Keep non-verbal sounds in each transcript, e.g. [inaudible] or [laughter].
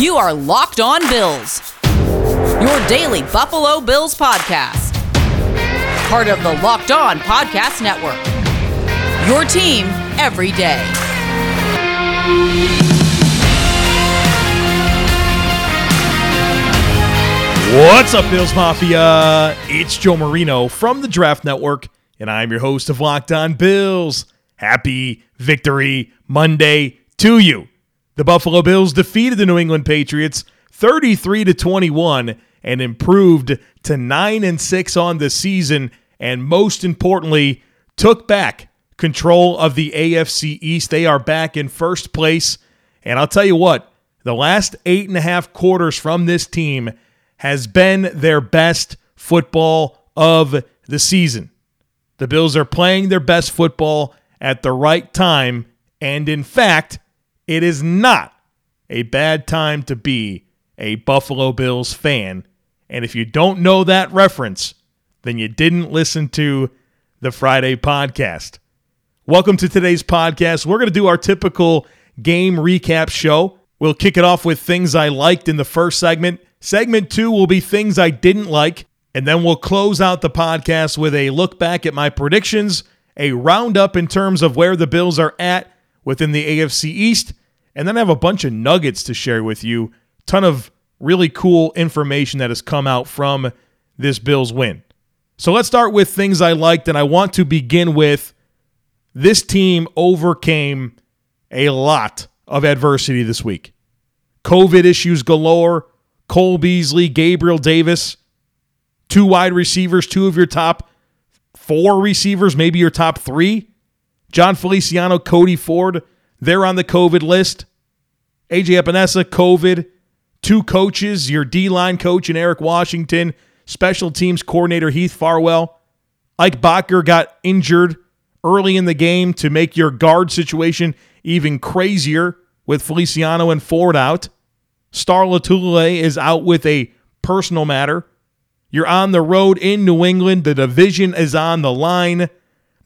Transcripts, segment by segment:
You are Locked On Bills, your daily Buffalo Bills podcast. Part of the Locked On Podcast Network. Your team every day. What's up, Bills Mafia? It's Joe Marino from the Draft Network, and I'm your host of Locked On Bills. Happy Victory Monday to you. The Buffalo Bills defeated the New England Patriots 33 to 21 and improved to 9 and 6 on the season and most importantly took back control of the AFC East. They are back in first place. And I'll tell you what, the last eight and a half quarters from this team has been their best football of the season. The Bills are playing their best football at the right time. And in fact, it is not a bad time to be a Buffalo Bills fan. And if you don't know that reference, then you didn't listen to the Friday podcast. Welcome to today's podcast. We're going to do our typical game recap show. We'll kick it off with things I liked in the first segment. Segment two will be things I didn't like. And then we'll close out the podcast with a look back at my predictions, a roundup in terms of where the Bills are at within the AFC East, and then I have a bunch of nuggets to share with you. Ton of really cool information that has come out from this Bills win. So let's start with things I liked, and I want to begin with this team overcame a lot of adversity this week. COVID issues galore, Cole Beasley, Gabriel Davis, two wide receivers, two of your top four receivers, maybe your top three. Jon Feliciano, Cody Ford, they're on the COVID list. AJ Epenesa, COVID. Two coaches, your D line coach and Eric Washington, special teams coordinator Heath Farwell. Ike Boettger got injured early in the game to make your guard situation even crazier with Feliciano and Ford out. Star Lotulelei is out with a personal matter. You're on the road in New England. The division is on the line.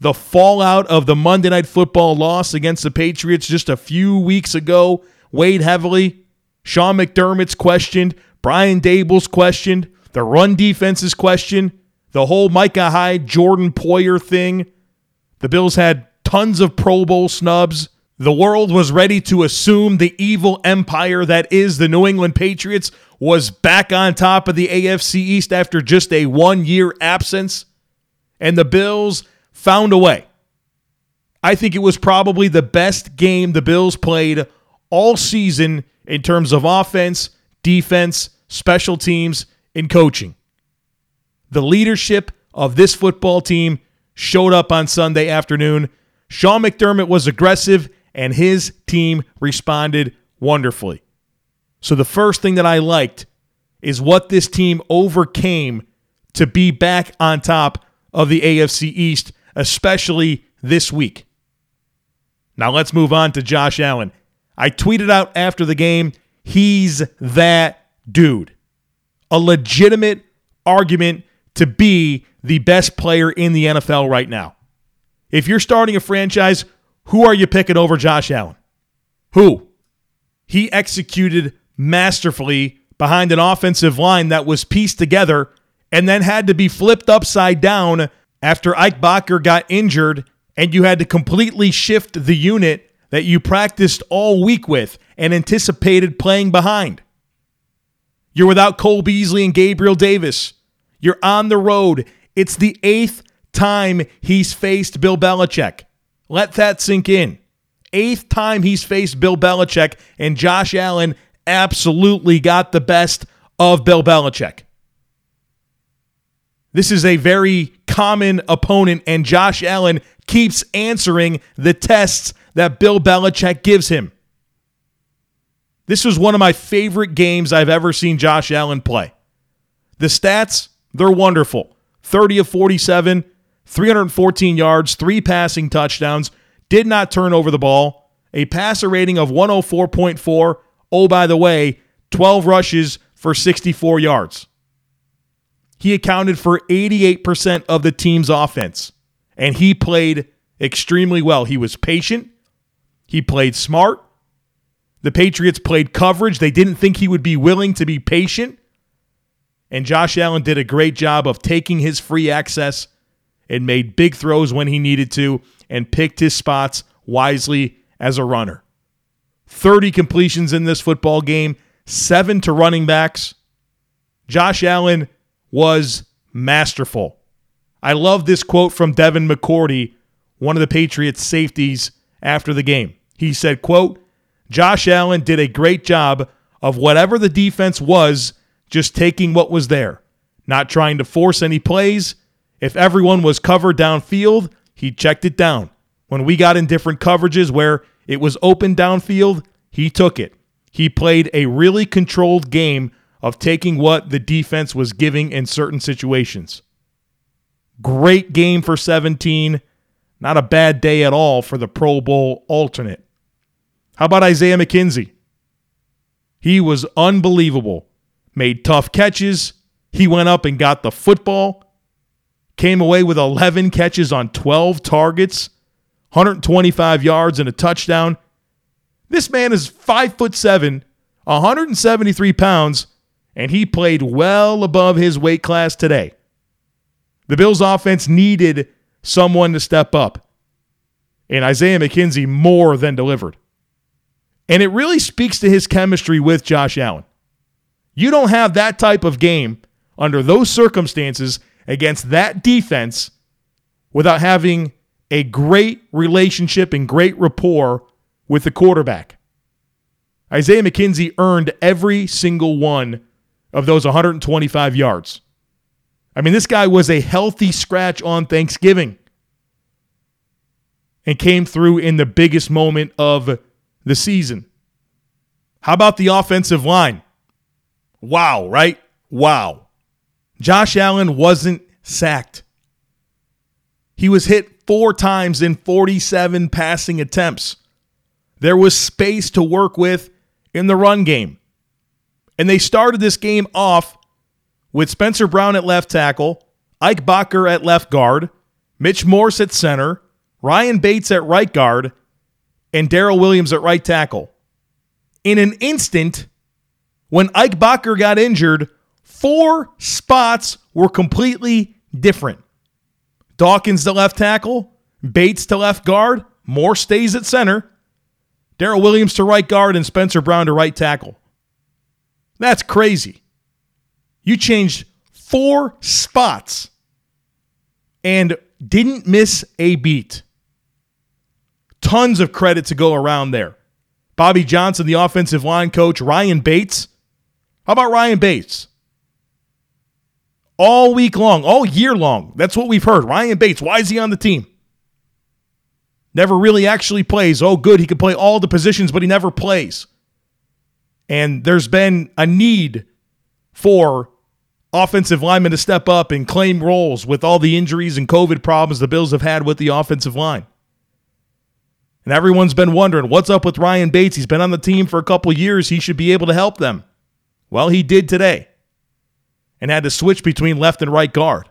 The fallout of the Monday Night Football loss against the Patriots just a few weeks ago weighed heavily. Sean McDermott's questioned. Brian Daboll's questioned. The run defense is questioned. The whole Micah Hyde, Jordan Poyer thing. The Bills had tons of Pro Bowl snubs. The world was ready to assume the evil empire that is the New England Patriots was back on top of the AFC East after just a one year absence. And the Bills found a way. I think it was probably the best game the Bills played all season in terms of offense, defense, special teams, and coaching. The leadership of this football team showed up on Sunday afternoon. Sean McDermott was aggressive and his team responded wonderfully. So, the first thing that I liked is what this team overcame to be back on top of the AFC East, especially this week. Now, let's move on to Josh Allen. I tweeted out after the game, he's that dude. A legitimate argument to be the best player in the NFL right now. If you're starting a franchise, who are you picking over Josh Allen? Who? He executed masterfully behind an offensive line that was pieced together and then had to be flipped upside down after Ike Boettger got injured and you had to completely shift the unit that you practiced all week with and anticipated playing behind. You're without Cole Beasley and Gabriel Davis. You're on the road. It's the eighth time he's faced Bill Belichick. Let that sink in. Eighth time he's faced Bill Belichick, and Josh Allen absolutely got the best of Bill Belichick. This is a very common opponent, and Josh Allen keeps answering the tests that Bill Belichick gives him. This was one of my favorite games I've ever seen Josh Allen play. The stats, they're wonderful 30 of 47, 314 yards, three passing touchdowns, did not turn over the ball, a passer rating of 104.4. Oh, by the way, 12 rushes for 64 yards. He accounted for 88% of the team's offense, and he played extremely well. He was patient, he played smart. The Patriots played coverage. They didn't think he would be willing to be patient. And Josh Allen did a great job of taking his free access and made big throws when he needed to and picked his spots wisely as a runner. 30 completions in this football game, seven to running backs. Josh Allen was masterful. I love this quote from Devin McCourty, one of the Patriots safeties after the game. He said, quote, Josh Allen did a great job of whatever the defense was, just taking what was there, not trying to force any plays. If everyone was covered downfield, he checked it down. When we got in different coverages where it was open downfield, he took it. He played a really controlled game of taking what the defense was giving in certain situations. Great game for 17. Not a bad day at all for the Pro Bowl alternate. How about Isaiah McKenzie? He was unbelievable. Made tough catches. He went up and got the football. Came away with 11 catches on 12 targets, 125 yards and a touchdown. This man is five foot seven, 173 pounds, and he played well above his weight class today. The Bills offense needed someone to step up. And Isaiah McKenzie more than delivered. And it really speaks to his chemistry with Josh Allen. You don't have that type of game under those circumstances against that defense without having a great relationship and great rapport with the quarterback. Isaiah McKenzie earned every single one of those 125 yards. I mean, this guy was a healthy scratch on Thanksgiving and came through in the biggest moment of the season. How about the offensive line? Wow, right? Wow. Josh Allen wasn't sacked. He was hit four times in 47 passing attempts. There was space to work with in the run game. And they started this game off with Spencer Brown at left tackle, Ike Boettger at left guard, Mitch Morse at center, Ryan Bates at right guard, and Daryl Williams at right tackle. In an instant, when Ike Boettger got injured, four spots were completely different. Dawkins to left tackle, Bates to left guard, Morse stays at center, Daryl Williams to right guard, and Spencer Brown to right tackle. That's crazy. You changed four spots and didn't miss a beat. Tons of credit to go around there. Bobby Johnson, the offensive line coach, Ryan Bates. How about Ryan Bates? All week long, all year long. That's what we've heard. Ryan Bates, why is he on the team? Never really actually plays. Oh, good. He can play all the positions, but he never plays. And there's been a need for offensive linemen to step up and claim roles with all the injuries and COVID problems the Bills have had with the offensive line. And everyone's been wondering what's up with Ryan Bates. He's been on the team for a couple years. He should be able to help them. Well, he did today and had to switch between left and right guard.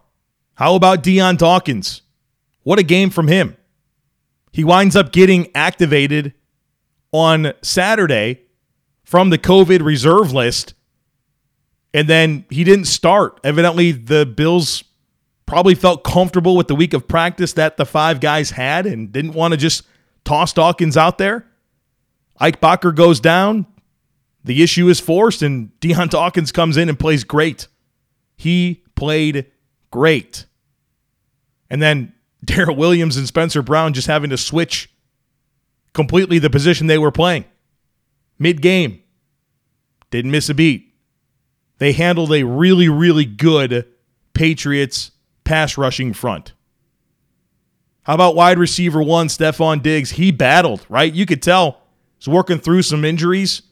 How about Dion Dawkins? What a game from him. He winds up getting activated on Saturday from the COVID reserve list. And then he didn't start. Evidently, the Bills probably felt comfortable with the week of practice that the five guys had and didn't want to just toss Dawkins out there. Ike Boettger goes down. The issue is forced, and [laughs] Dion Dawkins comes in and plays great. He played great. And then [laughs] Daryl Williams and Spencer Brown just having to switch completely the position they were playing. Mid game, didn't miss a beat. They handled a really, really good Patriots pass rushing front. How about wide receiver one, Stefon Diggs? He battled, right? You could tell he's working through some injuries.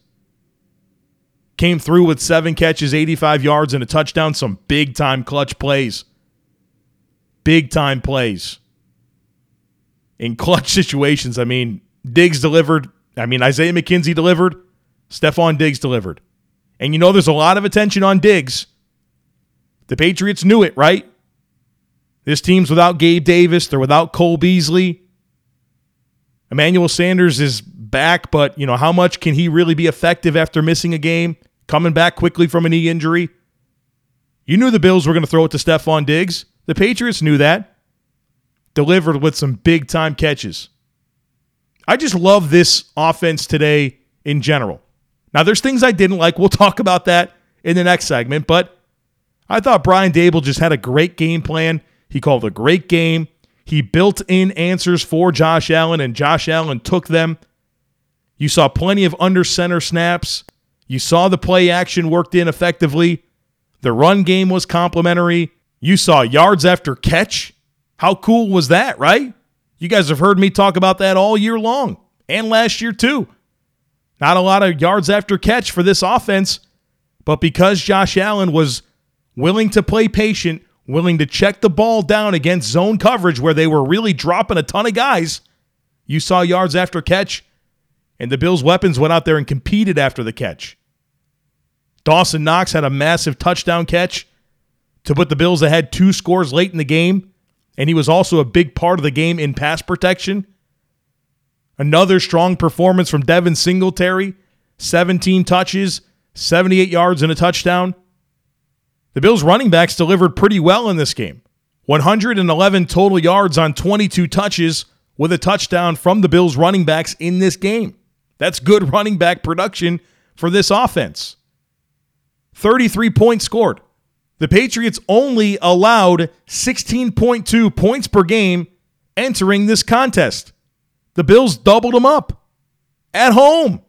Came through with seven catches, 85 yards, and a touchdown. Some big time clutch plays. Big time plays in clutch [laughs] situations. I mean, Diggs delivered. I mean, Isaiah McKenzie delivered. Stefon Diggs delivered. And you know, there's a lot of attention on Diggs. The Patriots knew it, right? This team's without Gabe Davis. They're without Cole Beasley. Emmanuel Sanders is back, but you know, how much can he really be effective after missing a game, coming back quickly from a knee injury? You knew the Bills were going to throw it to Stefon Diggs. The Patriots knew that. Delivered with some big time catches. I just love this offense today in general. Now, there's things I didn't like. We'll talk about that in the next segment, but I thought Brian Daboll just had a great game plan. He called a great game. He built in answers for Josh Allen, and Josh Allen took them. You saw plenty of under center snaps. You saw the play action worked in effectively. The run game was complimentary. You saw yards after catch. How cool was that, right? You guys have heard me talk about that all year long and last year too. Not a lot of yards after catch for this offense, but because Josh Allen was willing to play patient, willing to check the ball down against zone coverage where they were really dropping a ton of guys, you saw yards after catch, and the Bills' weapons went out there and competed after the catch. Dawson Knox had a massive touchdown catch to put the Bills ahead two scores late in the game and he was also a big part of the game in pass protection. Another strong performance from Devin Singletary 17 touches, 78 yards, and a touchdown. The Bills' running backs delivered pretty well in this game 111 total yards on 22 touches with a touchdown from the Bills' running backs in this game. That's good running back production for this offense. 33 points scored. The Patriots only allowed 16.2 points per game entering this contest. The Bills doubled them up at home.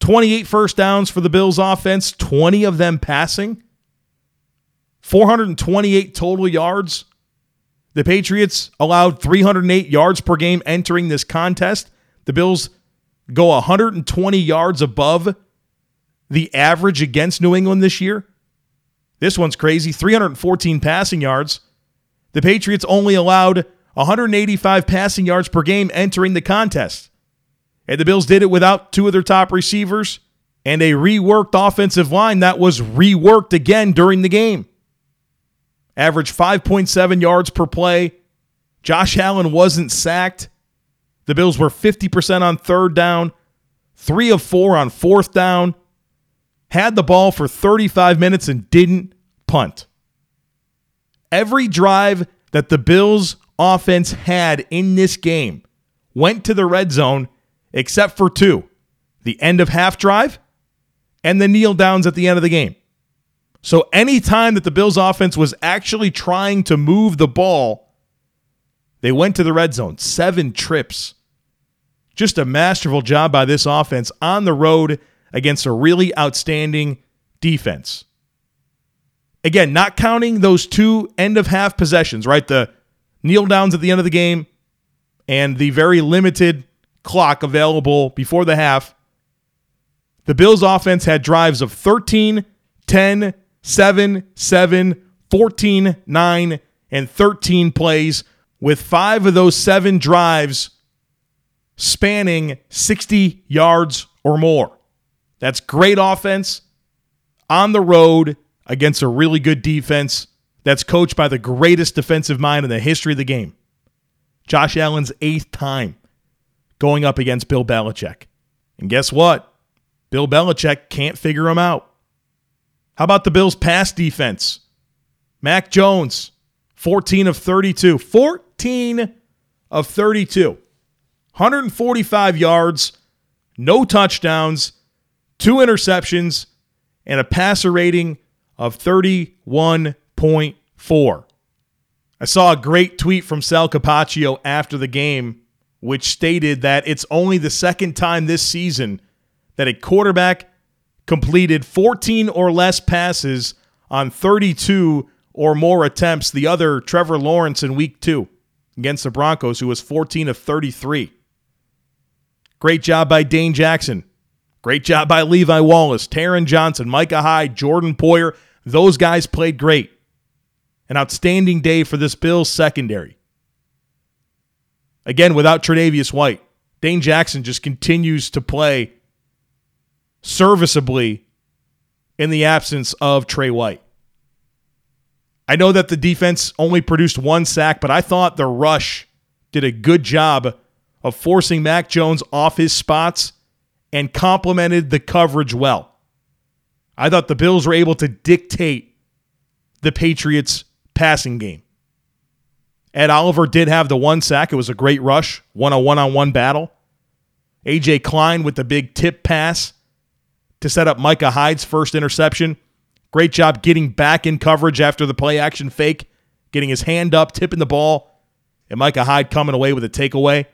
28 first downs for the Bills offense, 20 of them passing. 428 total yards. The Patriots allowed 308 yards per game entering this contest. The Bills go 120 yards above the average against New England this year. This one's crazy 314 passing yards. The Patriots only allowed 185 passing yards per game entering the contest. And the Bills did it without two of their top receivers and a reworked offensive line that was reworked again during the game. Average 5.7 yards per play. Josh Allen wasn't sacked. The Bills were 50% on third down, three of four on fourth down, had the ball for 35 minutes and didn't punt. Every drive that the Bills offense had in this game went to the red zone except for two the end of half drive and the kneel downs at the end of the game. So anytime that the Bills offense was actually trying to move the ball, they went to the red zone. Seven trips. Just a masterful job by this offense on the road against a really outstanding defense. Again, not counting those two end of half possessions, right? The kneel downs at the end of the game and the very limited clock available before the half. The Bills offense had drives of 13, 10, 7, 7, 14, 9, and 13 plays, with five of those seven drives spanning 60 yards or more. That's great offense on the road against a really good defense that's coached by the greatest defensive mind in the history of the game. Josh Allen's eighth time going up against Bill Belichick. And guess what? Bill Belichick can't figure him out. How about the Bills' pass defense? Mac Jones, 14 of 32. 14 of 32. 145 yards, no touchdowns, two interceptions, and a passer rating of 31.4. I saw a great tweet from Sal Capaccio after the game, which stated that it's only the second time this season that a quarterback completed 14 or less passes on 32 or more attempts. The other, Trevor Lawrence, in week two against the Broncos, who was 14 of 33. Great job by Dane Jackson. Great job by Levi Wallace, Taron Johnson, Micah Hyde, Jordan Poyer. Those guys played great. An outstanding day for this Bills secondary. Again, without Tre'Davious White, Dane Jackson just continues to play serviceably in the absence of Tre White. I know that the defense only produced one sack, but I thought the rush did a good job of forcing Mac Jones off his spots and complemented the coverage well. I thought the Bills were able to dictate the Patriots' passing game. Ed Oliver did have the one sack. It was a great rush, one on one on one battle. AJ Klein with the big tip pass to set up Micah Hyde's first interception. Great job getting back in coverage after the play action fake, getting his hand up, tipping the ball, and Micah Hyde coming away with a takeaway.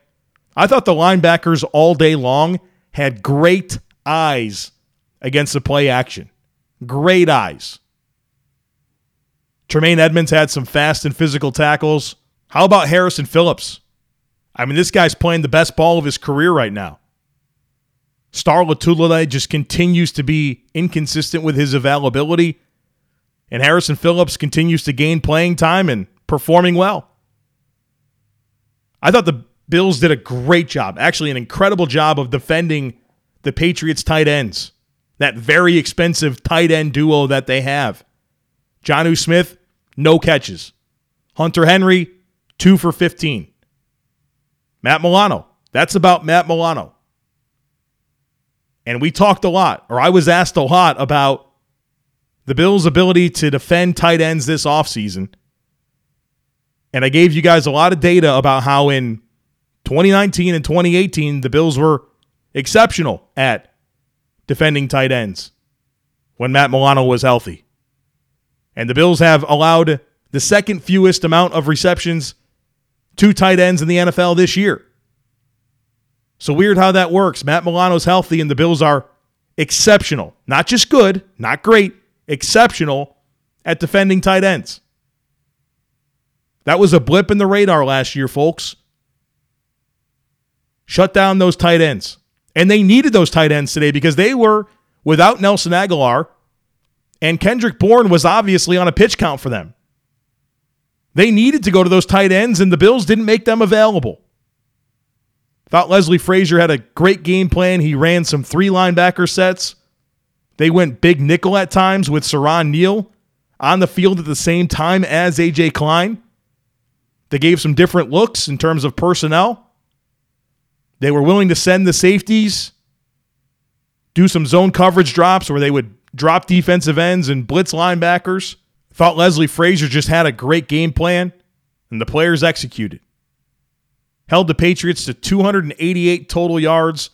I thought the linebackers all day long had great eyes against the play action. Great eyes. Tremaine Edmunds had some fast and physical tackles. How about Harrison Phillips? I mean, this guy's playing the best ball of his career right now. Star Lotulelei just continues to be inconsistent with his availability. And Harrison Phillips continues to gain playing time and performing well. I thought the Bills did a great job, actually, an incredible job of defending the Patriots' tight ends, that very expensive tight end duo that they have. Jonnu Smith, no catches. Hunter Henry, two for 15. Matt Milano, that's about Matt Milano. And we talked a lot, or I was asked a lot about the Bills' ability to defend tight ends this offseason. And I gave you guys a lot of data about how in 2019 and 2018, the Bills were exceptional at defending tight ends when Matt Milano was healthy. And the Bills have allowed the second fewest amount of receptions to tight ends in the NFL this year. So weird how that works. Matt Milano's healthy and the Bills are exceptional. Not just good, not great, exceptional at defending tight ends. That was a blip in the radar last year, folks. Shut down those tight ends. And they needed those tight ends today because they were without Nelson Agholor, and Kendrick Bourne was obviously on a pitch count for them. They needed to go to those tight ends, and the Bills didn't make them available. Thought Leslie Frazier had a great game plan. He ran some three linebacker sets. They went big nickel at times with Siran Neal on the field at the same time as AJ Klein. They gave some different looks in terms of personnel. They were willing to send the safeties, do some zone coverage drops where they would drop defensive ends and blitz linebackers. Thought Leslie Frazier just had a great game plan, and the players executed held the Patriots to 288 total yards.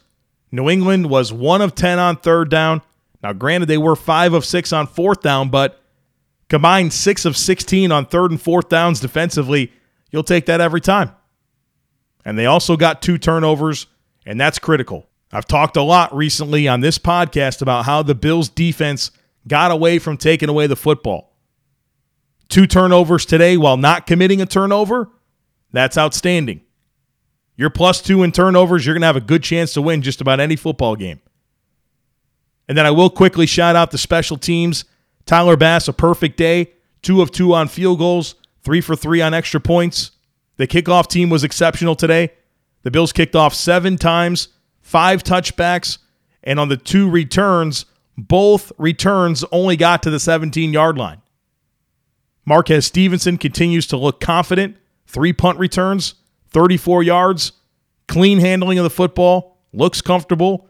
New England was 1 of 10 on third down. Now, granted, they were 5 of 6 on fourth down, but combined 6 of 16 on third and fourth downs defensively. You'll take that every time. And they also got two turnovers, and that's critical. I've talked a lot recently on this podcast about how the Bills' defense got away from taking away the football. Two turnovers today while not committing a turnover. That's outstanding. You're plus two in turnovers. You're going to have a good chance to win just about any football game. And then I will quickly shout out the special teams. Tyler Bass, a perfect day, two of two on field goals, three for three on extra points. The kickoff team was exceptional today. The Bills kicked off seven times, five touchbacks, and on the two returns, both returns only got to the 17 yard line. Marquez Stevenson continues to look confident. Three punt returns, 34 yards, clean handling of the football, looks comfortable.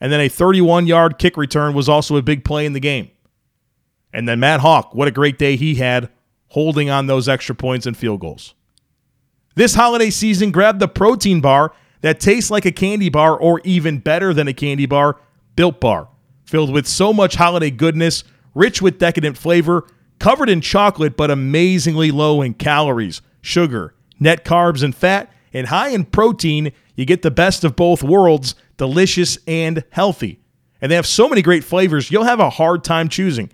And then a 31 yard kick return was also a big play in the game. And then Matt Haack, what a great day he had holding on those extra points and field goals. This holiday season, grab the protein bar that tastes like a candy bar or even better than a candy bar, Built Bar. Filled with so much holiday goodness, rich with decadent flavor, covered in chocolate but amazingly low in calories, sugar, net carbs and fat, and high in protein, you get the best of both worlds, delicious and healthy. And they have so many great flavors, you'll have a hard time choosing.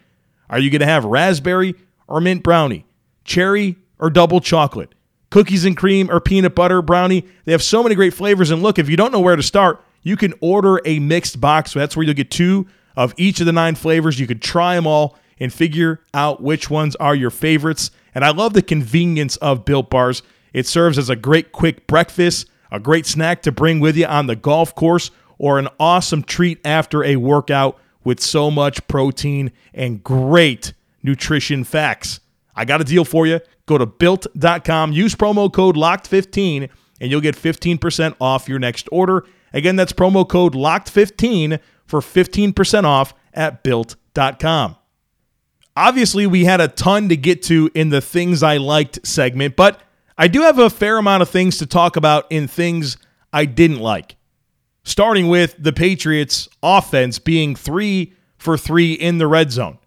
Are you going to have raspberry or mint brownie, cherry or double chocolate, cookies and cream or peanut butter brownie? They have so many great flavors. And look, if you don't know where to start, you can order a mixed box. So that's where you'll get two of each of the nine flavors. You can try them all and figure out which ones are your favorites. And I love the convenience of built bars. It serves as a great quick breakfast, a great snack to bring with you on the golf course, or an awesome treat after a workout with so much protein and great nutrition facts. I got a deal for you. Go to built.com, use promo code LOCKED15, and you'll get 15% off your next order. Again, that's promo code LOCKED15 for 15% off at built.com. Obviously, we had a ton to get to in the things I liked segment, but I do have a fair amount of things to talk about in things I didn't like. Starting with the Patriots' offense being three for three in the red zone.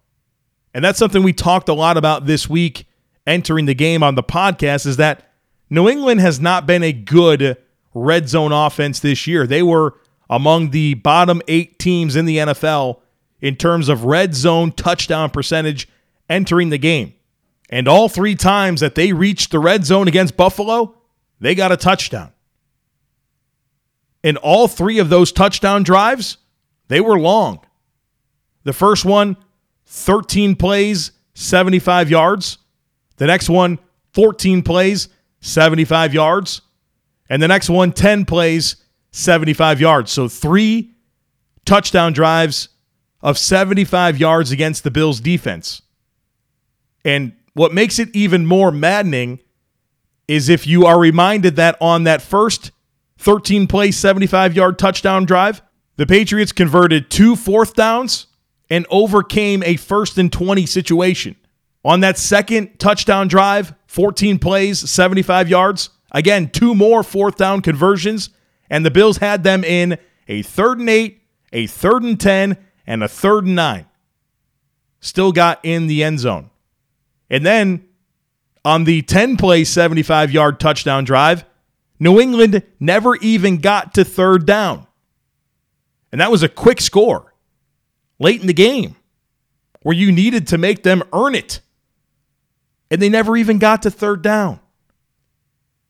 And that's something we talked a lot about this week entering the game on the podcast is that New England has not been a good red zone offense this year. They were among the bottom eight teams in the NFL in terms of red zone touchdown percentage entering the game. And all three times that they reached the red zone against Buffalo, they got a touchdown. In all three of those touchdown drives, they were long. The first one, 13 plays, 75 yards. The next one, 14 plays, 75 yards. And the next one, 10 plays, 75 yards. So three touchdown drives of 75 yards against the Bills defense. And what makes it even more maddening is if you are reminded that on that first 13 play, 75 yard touchdown drive, the Patriots converted two fourth downs and overcame a first and 20 situation. On that second touchdown drive, 14 plays, 75 yards, again, two more fourth down conversions, and the Bills had them in a third and eight, a third and 10, and a third and nine. Still got in the end zone. And then on the 10 play, 75 yard touchdown drive, New England never even got to third down. And that was a quick score late in the game where you needed to make them earn it and they never even got to third down.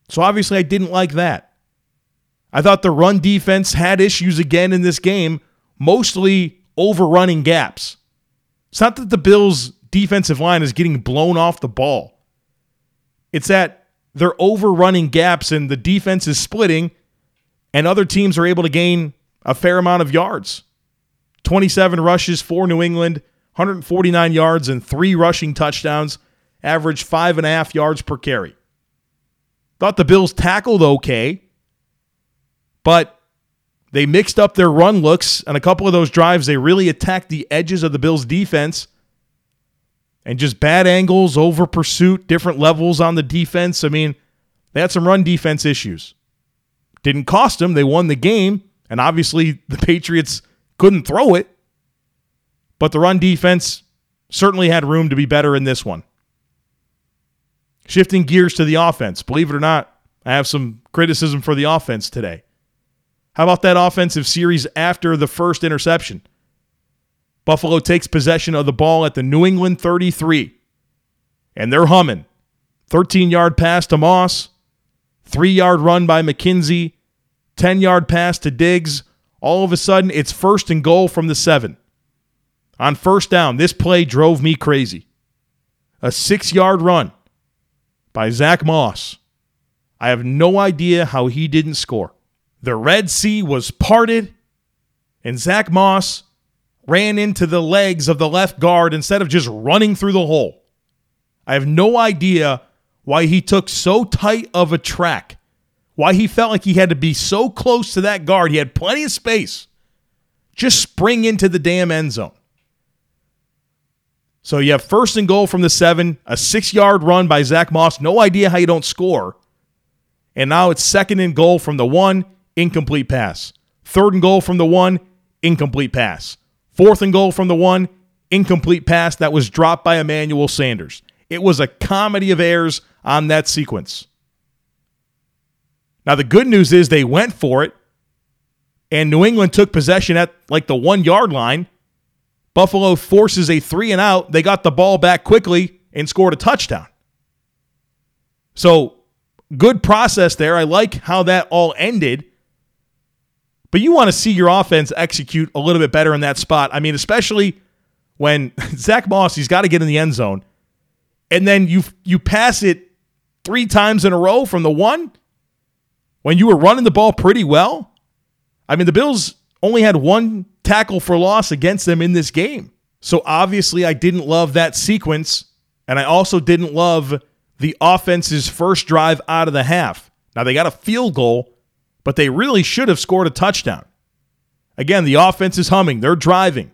So obviously, I didn't like that. I thought the run defense had issues again in this game, mostly overrunning gaps. It's not that the Bills' defensive line is getting blown off the ball, it's that they're overrunning gaps and the defense is splitting, and other teams are able to gain a fair amount of yards. 27 rushes for New England, 149 yards, and three rushing touchdowns averaged five and a half yards per carry. Thought the Bills tackled okay, but they mixed up their run looks. And a couple of those drives, they really attacked the edges of the Bills' defense and just bad angles, over pursuit, different levels on the defense. I mean, they had some run defense issues. Didn't cost them. They won the game. And obviously, [laughs] the Patriots couldn't throw it. But the run defense certainly had room to be better in this one. Shifting gears to the offense. Believe it or not, I have some criticism for the offense today. How about that offensive series after the first interception? Buffalo takes possession of the ball at the New England 33, and they're humming. 13 yard pass to Moss, three yard run by McKenzie, 10 yard pass to Diggs. All of a sudden, it's first and goal from the seven. On first down, this play drove me crazy. A six yard run by Zach Moss. I have no idea how he didn't score. The Red Sea was parted, and Zach Moss ran into the legs of the left guard instead of just running through the hole. I have no idea why he took so tight of a track, why he felt like he had to be so close to that guard. He had plenty of space. Just spring into the damn end zone. So you have first and goal from the seven, a six yard run by Zach Moss. No idea how you don't score. And now it's second and goal from the one, incomplete pass. Third and goal from the one, incomplete pass. Fourth and goal from the one, incomplete pass that was dropped by Emmanuel Sanders. It was a comedy of errors on that sequence. Now, the good news is they went for it, and New England took possession at like the one yard line Buffalo forces a three and out. They got the ball back quickly and scored a touchdown. So, good process there. I like how that all ended. But you want to see your offense execute a little bit better in that spot. I mean, especially when [laughs] Zach Moss, he's got to get in the end zone. And then you you pass it three times in a row from the one when you were running the ball pretty well. I mean, the Bills only had one tackle for loss against them in this game. So obviously, I didn't love that sequence. And I also didn't love the offense's first drive out of the half. Now, they got a field goal, but they really should have scored a touchdown. Again, the offense is humming, they're driving.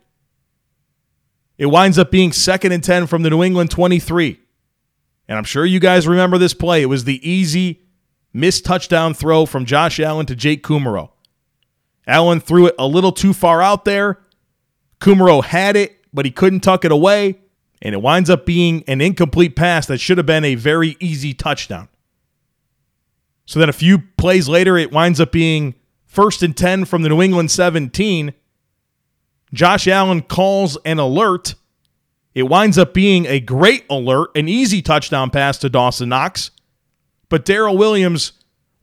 It winds up being second and 10 from the New England 23. And I'm sure you guys remember this play. It was the easy missed touchdown throw from Josh Allen to Jake Kumerow. Allen threw it a little too far out there. Kumerow had it, but he couldn't tuck it away. And it winds up being an incomplete pass that should have been a very easy touchdown. So then a few plays later, it winds up being first and 10 from the New England 17. Josh Allen calls an alert. It winds up being a great alert, an easy touchdown pass to Dawson Knox. But Daryl Williams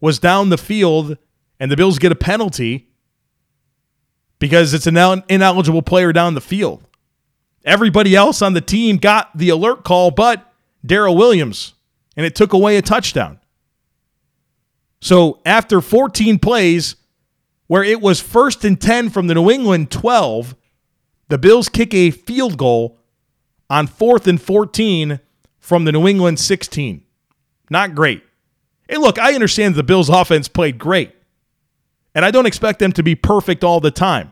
was down the field, and the Bills get a penalty because it's an ineligible player down the field. Everybody else on the team got the alert call, but Daryl Williams, and it took away a touchdown. So after 14 plays, where it was first and 10 from the New England 12, the Bills kick a field goal on fourth and 14 from the New England 16. Not great. Hey, look, I understand the Bills' offense played great, and I don't expect them to be perfect all the time.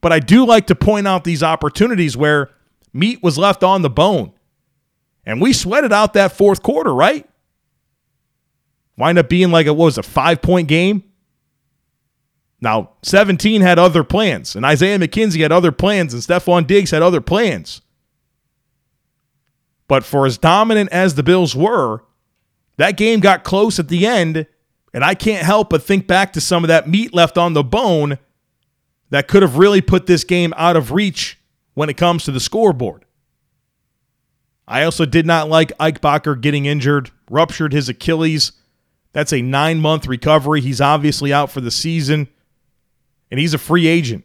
But I do like to point out these opportunities where meat was left on the bone. And we sweated out that fourth quarter, right? Wind up being like it was a five point game. Now, 17 had other plans, and Isaiah McKenzie had other plans, and Stefon Diggs had other plans. But for as dominant as the Bills were, that game got close at the end, and I can't help but think back to some of that meat left on the bone that could have really put this game out of reach when it comes to the scoreboard. I also did not like Ike getting injured, ruptured his Achilles. That's a nine month recovery. He's obviously out for the season, and he's a free agent.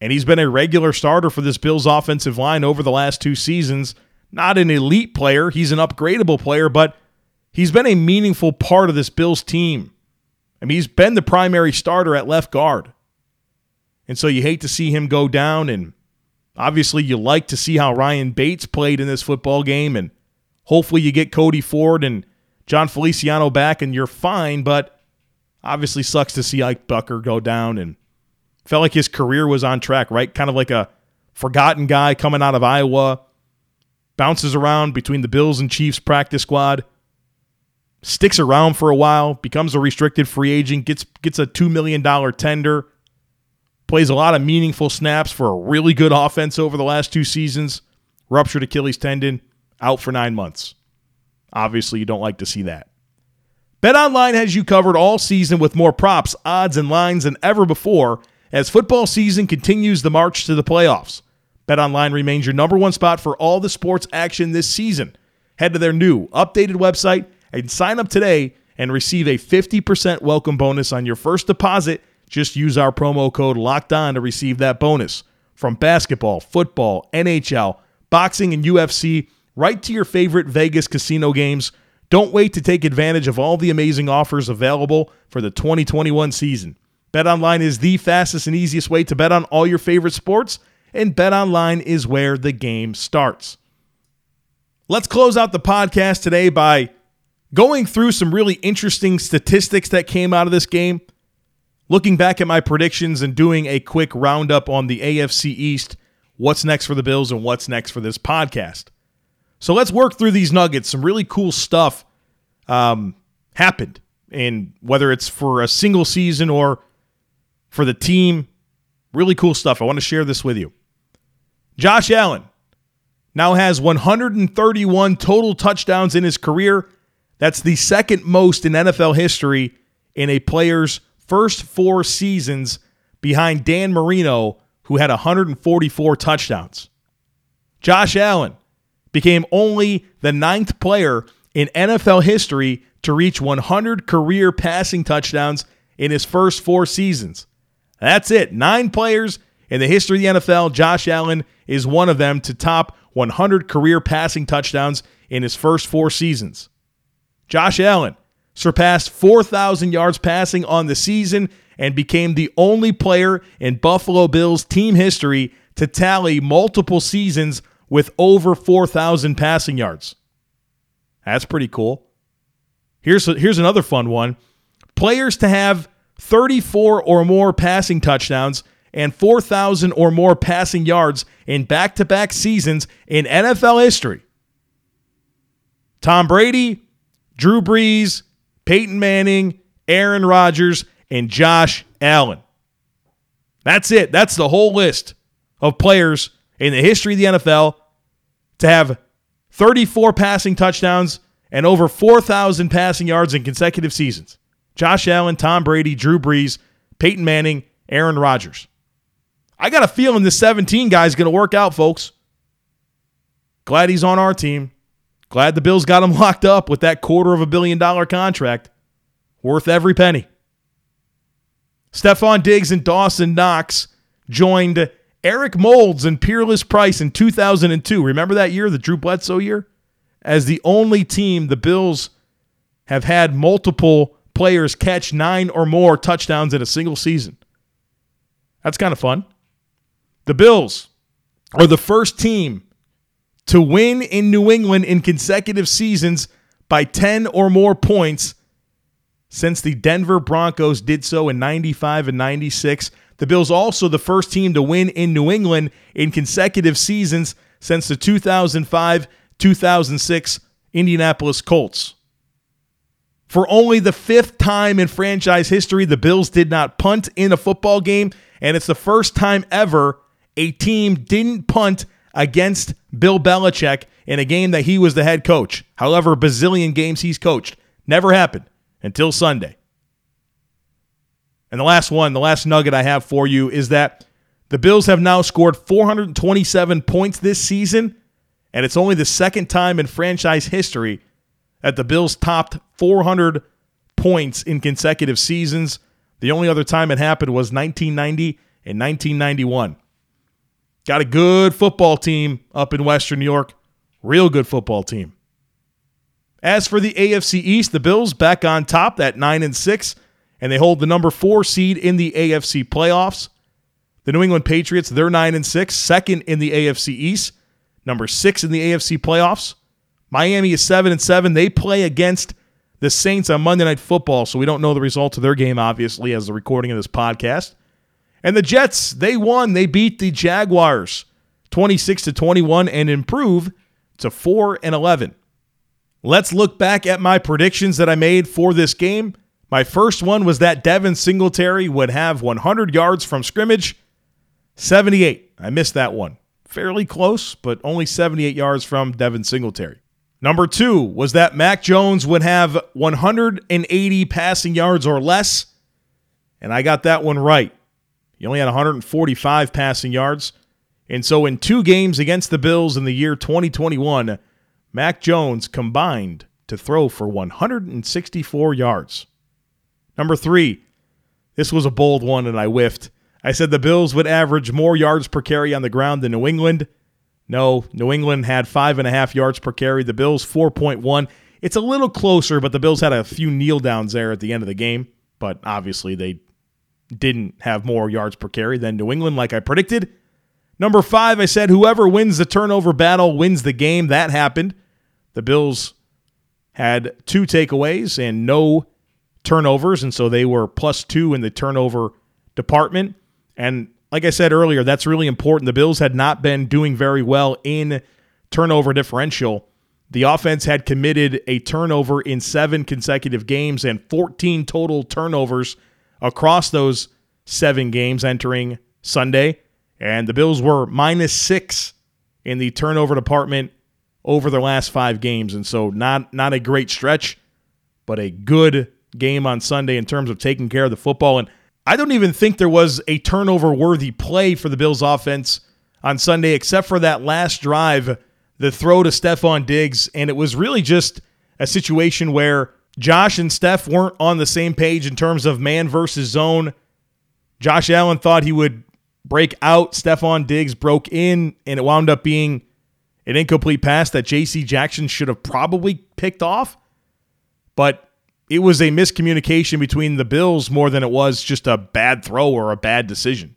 And he's been a regular starter for this Bills offensive line over the last two seasons. Not an elite player, he's an upgradable player, but he's been a meaningful part of this Bills team. I mean, he's been the primary starter at left guard. And so you hate to see him go down. And obviously, you like to see how Ryan Bates played in this football game. And hopefully, you get Cody Ford and Jon Feliciano back and you're fine. But obviously, sucks to see Ike Boettger go down. And felt like his career was on track, right? Kind of like a forgotten guy coming out of Iowa, bounces around between the Bills and Chiefs practice squad, sticks around for a while, becomes a restricted free agent, gets gets a $2 million tender plays a lot of meaningful snaps for a really good offense over the last two seasons. Ruptured Achilles tendon, out for nine months. Obviously, you don't like to see that. BetOnline has you covered all season with more props, odds, and lines than ever before as football season continues the march to the playoffs. BetOnline remains your number one spot for all the sports action this season. Head to their new, updated website and sign up today and receive a 50% welcome bonus on your first deposit just use our promo code locked on to receive that bonus. From basketball, football, NHL, boxing, and UFC, right to your favorite Vegas casino games. Don't wait to take advantage of all the amazing offers available for the 2021 season. BetOnline is the fastest and easiest way to bet on all your favorite sports, and BetOnline is where the game starts. Let's close out the podcast today by going through some really interesting statistics that came out of this game looking back at my predictions and doing a quick roundup on the AFC East, what's next for the Bills and what's next for this podcast. So let's work through these nuggets. Some really cool stuff um, happened, and whether it's for a single season or for the team, really cool stuff. I want to share this with you. Josh Allen now has 131 total touchdowns in his career. That's the second most in NFL history in a player's first four seasons behind Dan Marino, who had 144 touchdowns. Josh Allen became only the ninth player in NFL history to reach 100 career passing touchdowns in his first four seasons. That's it. Nine players in the history of the NFL. Josh Allen is one of them to top 100 career passing touchdowns in his first four seasons. Josh Allen surpassed 4,000 yards passing on the season and became the only player in Buffalo Bills team history to tally multiple seasons with over 4,000 passing yards. That's pretty cool. Here's here's another fun one. Players to have 34 or more passing touchdowns and 4,000 or more passing yards in back-to-back seasons in NFL history. Tom Brady, Drew Brees, Peyton Manning, Aaron Rodgers, and Josh Allen. That's it. That's the whole list of players in the history of the NFL to have 34 passing touchdowns and over 4,000 passing yards in consecutive seasons. Josh Allen, Tom Brady, Drew Brees, Peyton Manning, Aaron Rodgers. I got a feeling this 17 guy is going to work out, folks. Glad he's on our team. Glad the Bills got him [laughs] locked up with that quarter of a billion dollar contract. Worth every penny. Stefon Diggs and Dawson Knox joined Eric Moulds and Peerless Price in 2002. Remember that year, the Drew Bledsoe year? As the only team, the Bills have had multiple players catch nine or more touchdowns in a single season. That's kind of fun. The Bills are the first team to win in New England in consecutive seasons by 10 or more points since the Denver Broncos did so in 95 and 96. The Bills also the first team to win in New England in consecutive seasons since the 2005 2006 Indianapolis Colts. For only the fifth time in franchise history, the Bills did not punt in a football game, and it's the first time ever a team didn't punt against Bill Belichick in a game that he was the head coach. However, bazillion games he's coached. Never happened until Sunday. And the last one, the last nugget I have for you is that the Bills have now scored 427 points this season, and it's only the second time in franchise history that the Bills topped 400 points in consecutive seasons. The only other time it happened was 1990 and 1991. Got a good football team up in Western New York. Real good football team. As for the AFC East, the Bills back on top at 9 and 6 and they hold the number 4 seed in the AFC playoffs. The New England Patriots, they're 9 and 6, second in the AFC East, number 6 in the AFC playoffs. Miami is 7 and 7. They play against the Saints on Monday Night Football, so we don't know the results of their game obviously as the recording of this podcast. And the Jets, they won. They beat the Jaguars 26 to 21 and improve to 4 and 11. Let's look back at my predictions that I made for this game. My first one was that Devin Singletary would have 100 yards from scrimmage. 78. I missed that one. Fairly close, but only 78 yards from Devin Singletary. Number two was that Mac Jones would have 180 passing yards or less, and I got that one right. He only had 145 passing yards. And so in two games against the Bills in the year 2021, Mac Jones combined to throw for 164 yards. Number three, this was a bold one and I whiffed. I said the Bills would average more yards per carry on the ground than New England. No, New England had five and a half yards per carry. The Bills 4.1. It's a little closer, but the Bills had a few kneel downs there at the end of the game. But obviously, they didn't have more yards per carry than New England, like I predicted. Number five, I said whoever wins the turnover battle wins the game. That happened. The Bills had two takeaways and no turnovers, and so they were plus two in the turnover department. And like I said earlier, that's really important. The Bills had not been doing very well in turnover differential. The offense had committed a turnover in seven consecutive games and 14 total turnovers across those seven games entering Sunday. And the Bills were minus six in the turnover department over their last five games. And so not not a great stretch, but a good game on Sunday in terms of taking care of the football. And I don't even think there was a turnover worthy play for the Bills offense on Sunday, except for that last drive, the throw to Stefon Diggs. And it was really just a situation where Josh and Steph weren't on the same page in terms of man versus zone. Josh Allen thought he would break out. Stefon Diggs broke in, and it wound up being an incomplete pass that J.C. Jackson should have probably picked off. But it was a miscommunication between the Bills more than it was just a bad throw or a bad decision.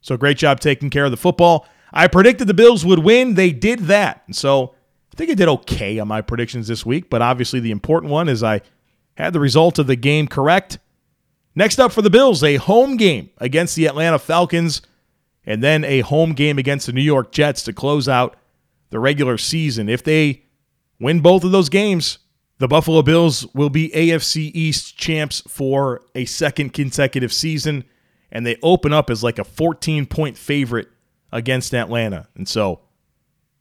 So great job taking care of the football. I predicted the Bills would win. They did that. And so think I did okay on my predictions this week, but obviously the important one is I had the result of the game correct. Next up for the Bills, a home game against the Atlanta Falcons, and then a home game against the New York Jets to close out the regular season. If they win both of those games, the Buffalo Bills will be AFC East champs for a second consecutive season, and they open up as like a 14 point favorite against Atlanta. And so,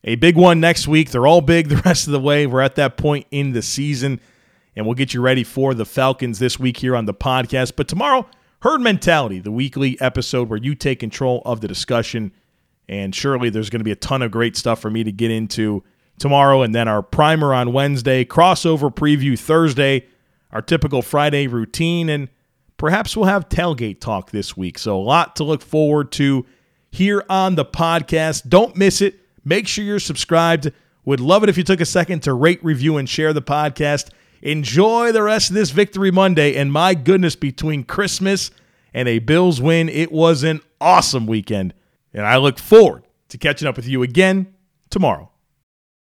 a big one next week. They're all big the [laughs] rest of the way. We're at that point in the season, and we'll get you ready for the Falcons this week here on the podcast. But tomorrow, Herd Mentality, the weekly episode where you take control of the discussion. And surely there's going to be a ton of great stuff for me to get into tomorrow, and then our primer on Wednesday, crossover preview Thursday, our typical Friday routine, and perhaps we'll have tailgate talk this week. So, a lot to look forward to here on the podcast. Don't miss it. Make sure you're subscribed. Would love it if you took a second to rate, review, and share the podcast. Enjoy the rest of this Victory Monday. And my goodness, between Christmas and a Bills win, it was an awesome weekend. And I look forward to catching up with you again tomorrow.